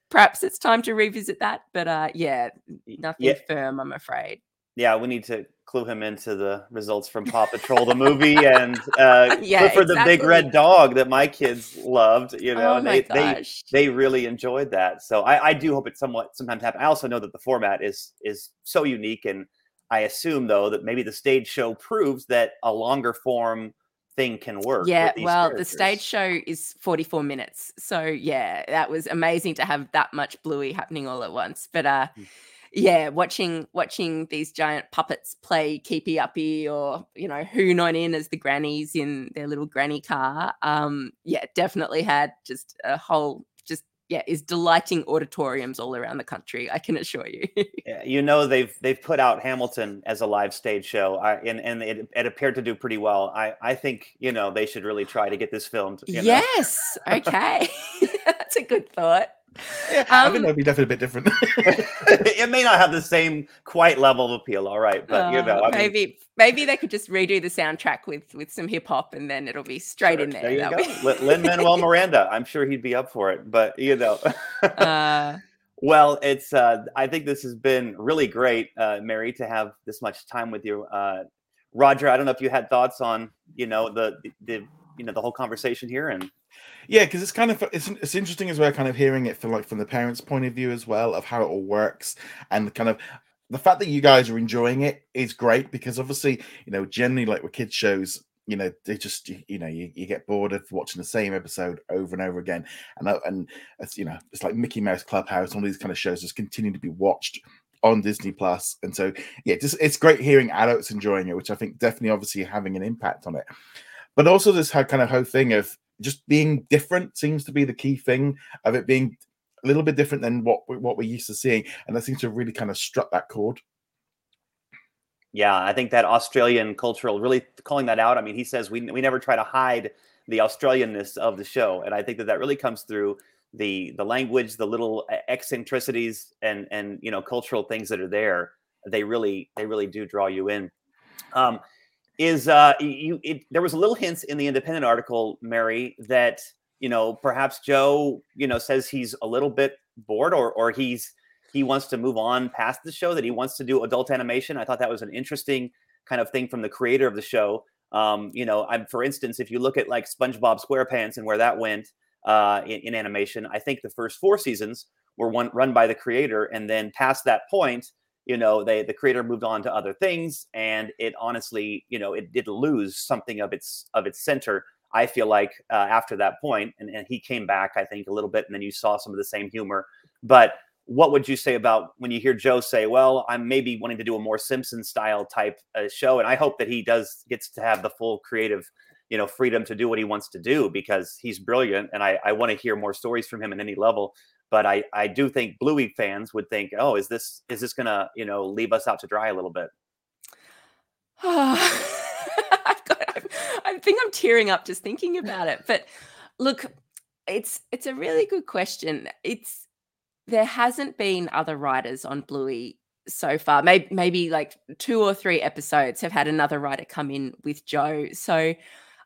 perhaps it's time to revisit that. But uh, yeah, nothing yeah. firm, I'm afraid. Yeah, we need to clue him into the results from Paw Patrol, the movie, and uh, yeah, for exactly. the big red dog that my kids loved. You know, oh they, they they really enjoyed that. So I, I do hope it somewhat sometimes happens. I also know that the format is is so unique and I assume though that maybe the stage show proves that a longer form thing can work. Yeah, well, characters. the stage show is 44 minutes. So yeah, that was amazing to have that much bluey happening all at once. But uh mm. Yeah, watching watching these giant puppets play keepy uppy or you know, who not in as the grannies in their little granny car. Um, yeah, definitely had just a whole just yeah, is delighting auditoriums all around the country. I can assure you. yeah, you know they've they've put out Hamilton as a live stage show, I, and and it, it, appeared to do pretty well. I I think you know they should really try to get this filmed. yes. okay. That's a good thought. Yeah, um, I think that'd be definitely a bit different. it may not have the same quite level of appeal, all right, but uh, you know, I maybe mean, maybe they could just redo the soundtrack with with some hip hop, and then it'll be straight sure, in there. There you go. Be... Lin Manuel Miranda, I'm sure he'd be up for it, but you know. uh, well, it's. Uh, I think this has been really great, uh, Mary, to have this much time with you. Uh, Roger, I don't know if you had thoughts on you know the the you know the whole conversation here and yeah, because it's kind of it's it's interesting as well, kind of hearing it from like from the parents' point of view as well of how it all works and kind of the fact that you guys are enjoying it is great because obviously you know generally like with kids shows you know they just you know you, you get bored of watching the same episode over and over again. And uh, and it's you know it's like mickey mouse clubhouse all these kind of shows just continue to be watched on disney plus. And so yeah just it's great hearing adults enjoying it which i think definitely obviously having an impact on it but also this kind of whole thing of just being different seems to be the key thing of it being a little bit different than what what we're used to seeing, and that seems to really kind of struck that chord. Yeah, I think that Australian cultural really calling that out. I mean, he says we we never try to hide the Australianness of the show, and I think that that really comes through the the language, the little eccentricities, and and you know cultural things that are there. They really they really do draw you in. Um, is uh, you it, there was a little hints in the independent article mary that you know perhaps joe you know says he's a little bit bored or or he's he wants to move on past the show that he wants to do adult animation. I thought that was an interesting kind of thing from the creator of the show. Um, you know i'm for instance if you look at like spongebob squarepants and where that went uh, in, in animation i think the first four seasons were one run by the creator and then past that point you know they the creator moved on to other things and it honestly you know it did lose something of its of its center i feel like uh, after that point and, and he came back i think a little bit and then you saw some of the same humor but what would you say about when you hear joe say well i'm maybe wanting to do a more simpson style type uh, show and i hope that he does gets to have the full creative you know freedom to do what he wants to do because he's brilliant and I, I want to hear more stories from him at any level. But I, I do think Bluey fans would think, oh, is this is this gonna you know leave us out to dry a little bit? I think I'm tearing up just thinking about it. But look, it's it's a really good question. It's there hasn't been other writers on Bluey so far. Maybe maybe like two or three episodes have had another writer come in with Joe. So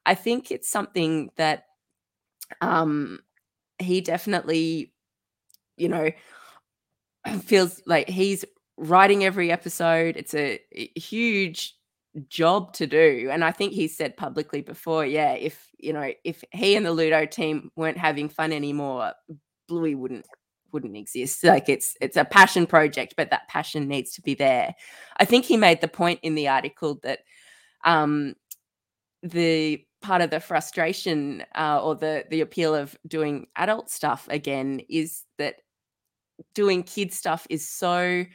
I think it's something that um he definitely, you know, feels like he's writing every episode. It's a, huge job to do. And I think he said publicly before, yeah, if you know, if he and the Ludo team weren't having fun anymore, Bluey wouldn't wouldn't exist. Like it's it's a passion project, but that passion needs to be there. I think he made the point in the article that um the part of the frustration uh, or the the appeal of doing adult stuff again is that doing kid stuff is so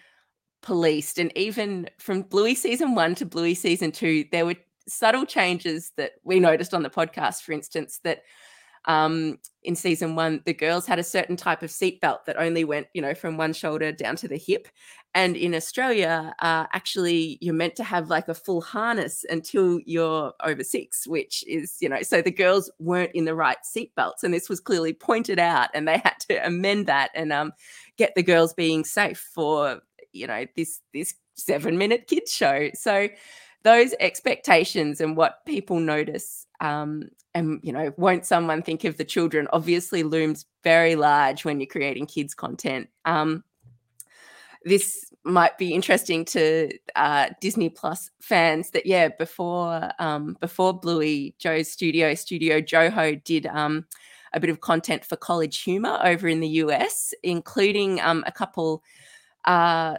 policed. And even from Bluey season one to Bluey season two, there were subtle changes that we noticed on the podcast, for instance, that um, in season one, the girls had a certain type of seatbelt that only went, you know, from one shoulder down to the hip. And in Australia, uh, actually, you're meant to have like a full harness until you're over six, which is, you know, so the girls weren't in the right seatbelts. And this was clearly pointed out, and they had to amend that and um, get the girls being safe for you know this this seven minute kids show so those expectations and what people notice um, and you know won't someone think of the children? Obviously looms very large when you're creating kids content. Um, this might be interesting to uh, disney plus fans that yeah before um, before bluey joe's studio studio joho did um, a bit of content for college humor over in the us including um, a couple uh,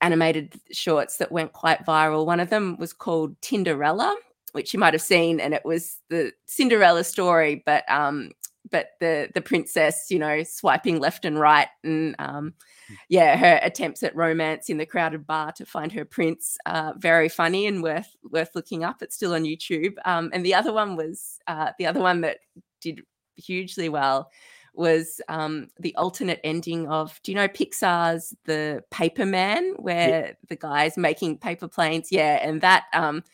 animated shorts that went quite viral. One of them was called Tinderella, which you might have seen, and it was the Cinderella story, but um, but the the princess, you know, swiping left and right, and um, hmm. yeah, her attempts at romance in the crowded bar to find her prince, uh, very funny and worth worth looking up. It's still on YouTube. Um, and the other one was uh, the other one that did hugely well was um, the alternate ending of do you know Pixar's The Paper Man, where yeah. the guy's making paper planes? Yeah, and that um,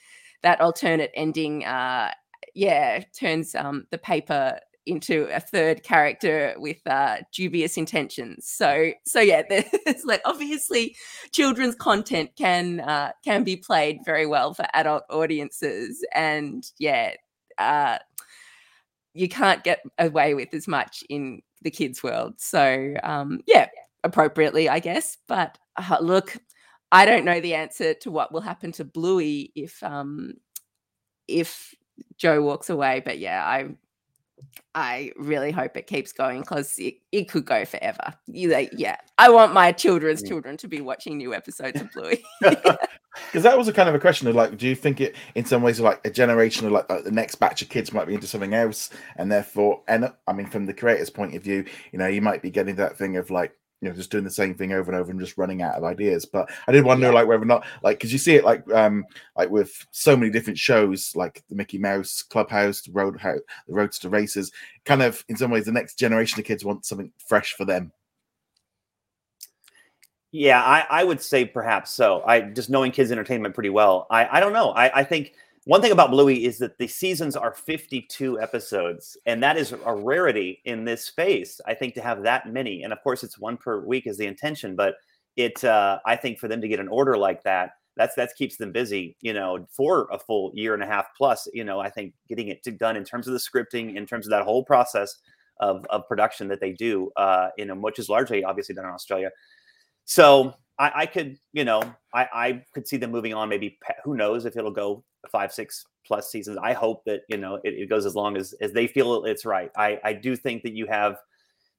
that alternate ending, uh, yeah, turns um, the paper into a third character with uh, dubious intentions. So, so yeah, there's like obviously children's content can uh, can be played very well for adult audiences, and yeah, uh, you can't get away with as much in the kids' world. So, um, yeah, appropriately, I guess. But uh, look, I don't know the answer to what will happen to Bluey if um, if Joe walks away. But yeah, I I really hope it keeps going because it, it could go forever. You like, yeah, I want my children's children to be watching new episodes of Bluey. Because that was a kind of a question of like, do you think it in some ways like a generation of like, like the next batch of kids might be into something else, and therefore, and I mean, from the creator's point of view, you know, you might be getting that thing of like, you know, just doing the same thing over and over and just running out of ideas. But I did wonder, like, whether or not, like, because you see it, like, um, like with so many different shows, like the Mickey Mouse Clubhouse, the Road, the Roadster Racers, kind of in some ways, the next generation of kids want something fresh for them. Yeah, I, I would say perhaps so. I just knowing kids entertainment pretty well. I, I don't know. I, I think one thing about Bluey is that the seasons are 52 episodes, and that is a rarity in this space. I think to have that many, and of course, it's one per week is the intention, but it uh, I think for them to get an order like that, that's that keeps them busy, you know, for a full year and a half plus. You know, I think getting it done in terms of the scripting, in terms of that whole process of, of production that they do, uh, you know, which is largely obviously done in Australia. So I, I could, you know, I, I could see them moving on. Maybe who knows if it'll go five, six plus seasons. I hope that you know it, it goes as long as as they feel it's right. I I do think that you have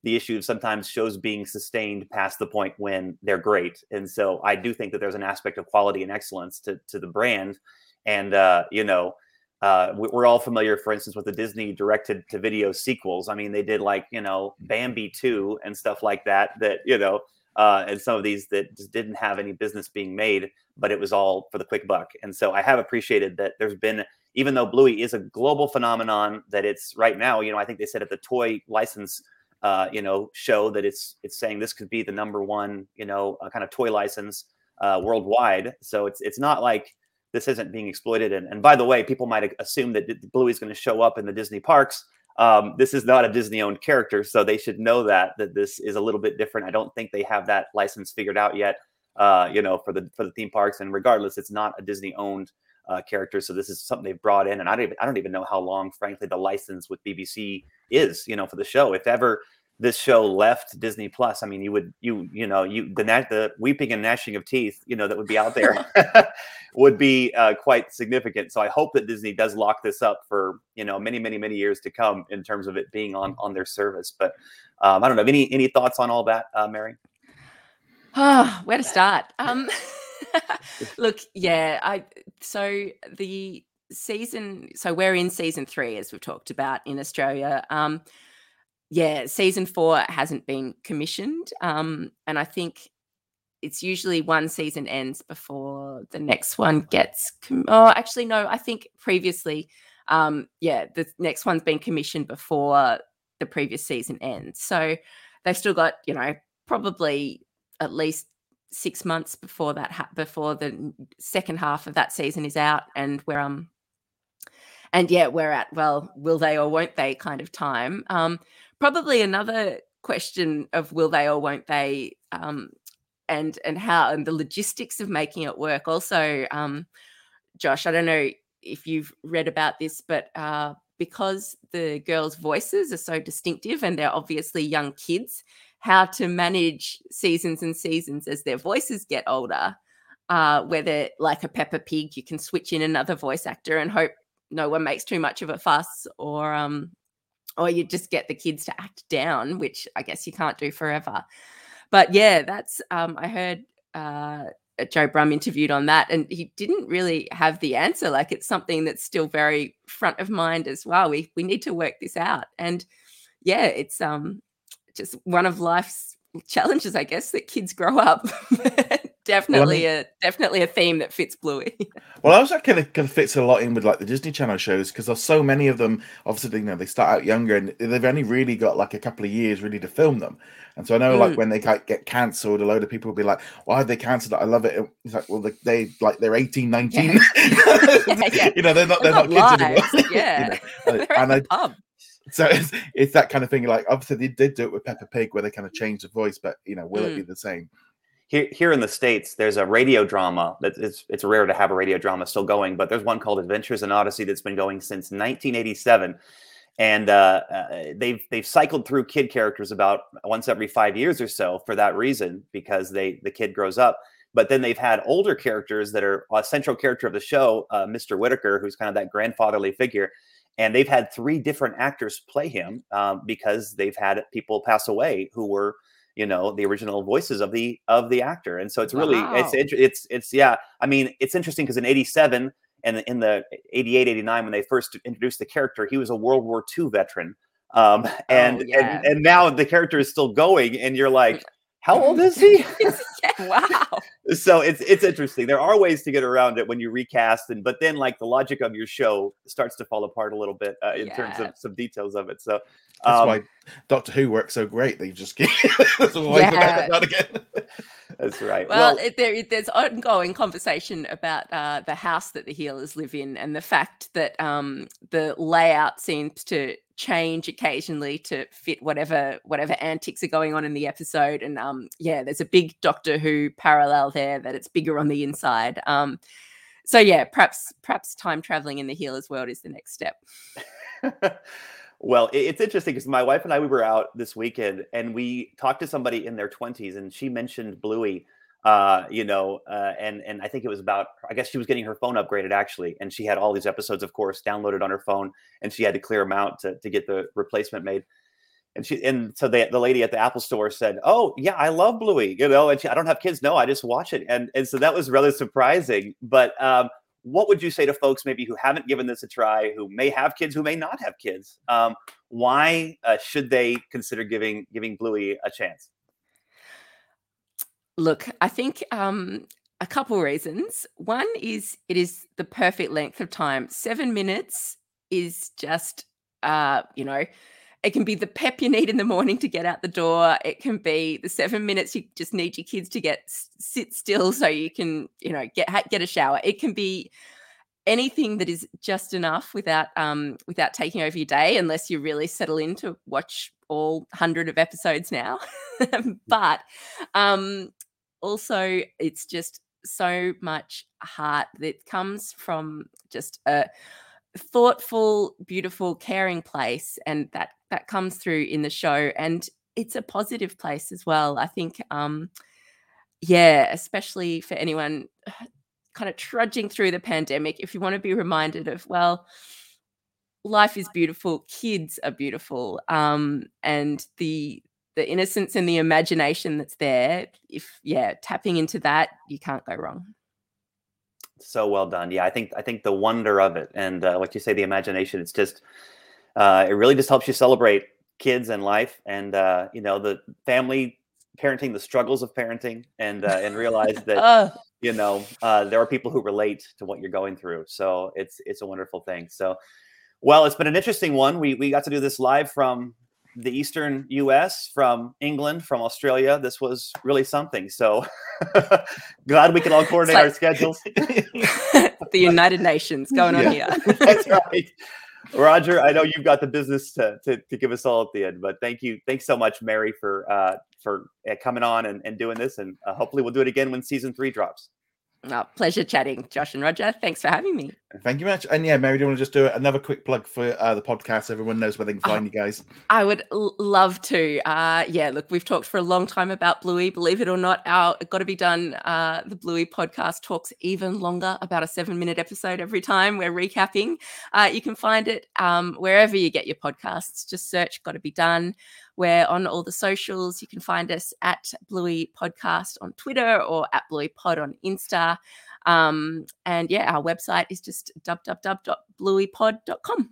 the issue of sometimes shows being sustained past the point when they're great, and so I do think that there's an aspect of quality and excellence to to the brand, and uh, you know. Uh, we're all familiar, for instance, with the Disney directed to video sequels. I mean, they did like, you know, Bambi 2 and stuff like that, that, you know, uh, and some of these that just didn't have any business being made, but it was all for the quick buck. And so I have appreciated that there's been, even though Bluey is a global phenomenon, that it's right now, you know, I think they said at the toy license, uh, you know, show that it's it's saying this could be the number one, you know, uh, kind of toy license uh, worldwide. So it's it's not like this isn't being exploited. And, and by the way, people might assume that Bluey is going to show up in the Disney parks um, this is not a Disney owned character, so they should know that that this is a little bit different. I don't think they have that license figured out yet. Uh, you know, for the for the theme parks, and regardless, it's not a Disney owned uh, character. So this is something they've brought in, and I don't even I don't even know how long, frankly, the license with BBC is. You know, for the show, if ever this show left Disney Plus, I mean, you would you you know you the the weeping and gnashing of teeth, you know, that would be out there would be uh, quite significant. So I hope that Disney does lock this up for you know many many many years to come in terms of it being on on their service. But um, I don't know. Any any thoughts on all that, uh, Mary? Oh, where to start? Um, look, yeah, I so the season. So we're in season three, as we've talked about in Australia. Um, yeah, season four hasn't been commissioned. Um, and I think it's usually one season ends before the next one gets. Com- oh, actually, no, I think previously, um, yeah, the next one's been commissioned before the previous season ends. So they've still got, you know, probably at least six months before that ha- before the second half of that season is out and we're um and yeah we're at well will they or won't they kind of time. Um probably another question of will they or won't they um, and and how and the logistics of making it work. Also um, josh i don't know if you've read about this but uh, because the girls voices are so distinctive and they're obviously young kids how to manage seasons and seasons as their voices get older uh, whether like a peppa pig you can switch in another voice actor and hope no one makes too much of a fuss or um, or you just get the kids to act down, which I guess you can't do forever. But yeah, that's um, I heard uh, Joe Brumm interviewed on that, and he didn't really have the answer. Like it's something that's still very front of mind as well. We we need to work this out, and yeah, it's um just one of life's challenges, I guess, that kids grow up. definitely well, I mean, a definitely a theme that fits Bluey. well, I was kind of kind of fits a lot in with like the Disney Channel shows because there's so many of them. Obviously, you know, they start out younger and they've only really got like a couple of years really to film them. And so I know, mm. like when they get cancelled, a load of people will be like, "Why are they cancelled? It? I love it." It's like, well, they, they like they're 18, 19. Yeah. yeah, yeah. you know, they're not they're, they're not, not kids anymore. Yeah, you know? and I, pub. So it's, it's that kind of thing. Like obviously they did do it with Peppa Pig, where they kind of changed the voice, but you know, will mm. it be mm. the same? here, here in the states there's a radio drama that it's, it's rare to have a radio drama still going but there's one called adventures in odyssey that's been going since 1987 and uh, uh, they've they've cycled through kid characters about once every five years or so for that reason because they the kid grows up but then they've had older characters that are a central character of the show uh, mr whittaker who's kind of that grandfatherly figure and they've had three different actors play him um, because they've had people pass away who were you know the original voices of the of the actor and so it's really wow. it's it's it's yeah i mean it's interesting because in 87 and in the 88 89 when they first introduced the character he was a world war ii veteran um, and, oh, yeah. and and now the character is still going and you're like how old is he? wow. So it's it's interesting. There are ways to get around it when you recast, and but then like the logic of your show starts to fall apart a little bit uh, in yeah. terms of some details of it. So that's um, why Doctor Who works so great. They just get yeah. again. That's right. Well, well it, there, there's ongoing conversation about uh, the house that the Heelers live in, and the fact that um, the layout seems to change occasionally to fit whatever whatever antics are going on in the episode. And um, yeah, there's a big Doctor Who parallel there that it's bigger on the inside. Um, so yeah, perhaps perhaps time traveling in the Heelers world is the next step. Well, it's interesting because my wife and I we were out this weekend and we talked to somebody in their 20s and she mentioned Bluey uh, you know, uh, and and I think it was about I guess she was getting her phone upgraded actually, and she had all these episodes, of course, downloaded on her phone, and she had to clear them out to to get the replacement made. And she and so the the lady at the Apple store said, "Oh yeah, I love Bluey," you know, and she, I don't have kids, no, I just watch it, and and so that was rather surprising. But um, what would you say to folks maybe who haven't given this a try, who may have kids, who may not have kids? Um, why uh, should they consider giving giving Bluey a chance? Look, I think um, a couple reasons. One is it is the perfect length of time. Seven minutes is just, uh, you know, it can be the pep you need in the morning to get out the door. It can be the seven minutes you just need your kids to get sit still so you can, you know, get get a shower. It can be anything that is just enough without um without taking over your day, unless you really settle in to watch all hundred of episodes now. but um also it's just so much heart that comes from just a thoughtful, beautiful, caring place, and that that comes through in the show. And it's a positive place as well. I think, um, yeah, especially for anyone kind of trudging through the pandemic, if you want to be reminded of, well, life is beautiful, kids are beautiful, um, and the the innocence and the imagination that's there if yeah tapping into that you can't go wrong. So well done. Yeah i think i think the wonder of it and uh, like you say the imagination it's just uh, it really just helps you celebrate kids and life and uh, you know the family parenting the struggles of parenting and uh, and realize that you know uh, there are people who relate to what you're going through. So it's it's a wonderful thing. So well it's been an interesting one. We we got to do this live from the eastern US, from England, from Australia. This was really something. So glad we can all coordinate like, our schedules. the United Nations going yeah. on here. That's right. Roger, I know you've got the business to, to, to, give us all at the end, but thank you. Thanks so much, Mary, for uh, for uh, coming on and, and doing this. And uh, hopefully we'll do it again when season three drops. Oh, pleasure chatting, Josh and Roger. Thanks for having me. Thank you much. And yeah, Mary, do you want to just do another quick plug for uh, the podcast? Everyone knows where they can find oh, you guys. I would l- love to. Uh, yeah, look, we've talked for a long time about Bluey. Believe it or not, our Got to Be Done, uh, the Bluey podcast talks even longer, about a seven minute episode every time we're recapping. Uh, you can find it um, wherever you get your podcasts. Just search Got to Be Done. We're on all the socials. You can find us at Bluey Podcast on Twitter or at Bluey Pod on Insta. Um, and yeah, our website is just www.blueypod.com.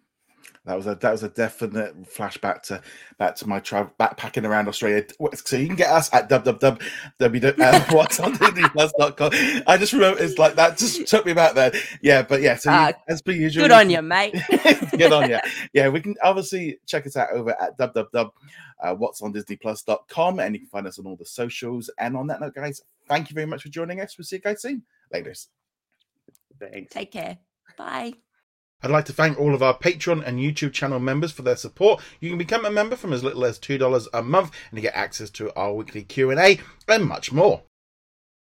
That was a that was a definite flashback to back to my travel backpacking around Australia. So you can get us at www.whatsondisneyplus.com. I just remember it's like that just took me back there. Yeah, but yeah, so uh, you, as per usual. Good on you, mate. good on you. Yeah, we can obviously check us out over at www.whatsondisneyplus.com and you can find us on all the socials. And on that note, guys, thank you very much for joining us. We'll see you guys soon. Later. Thanks. Take care. Bye. I'd like to thank all of our Patreon and YouTube channel members for their support. You can become a member from as little as $2 a month and you get access to our weekly Q&A and much more.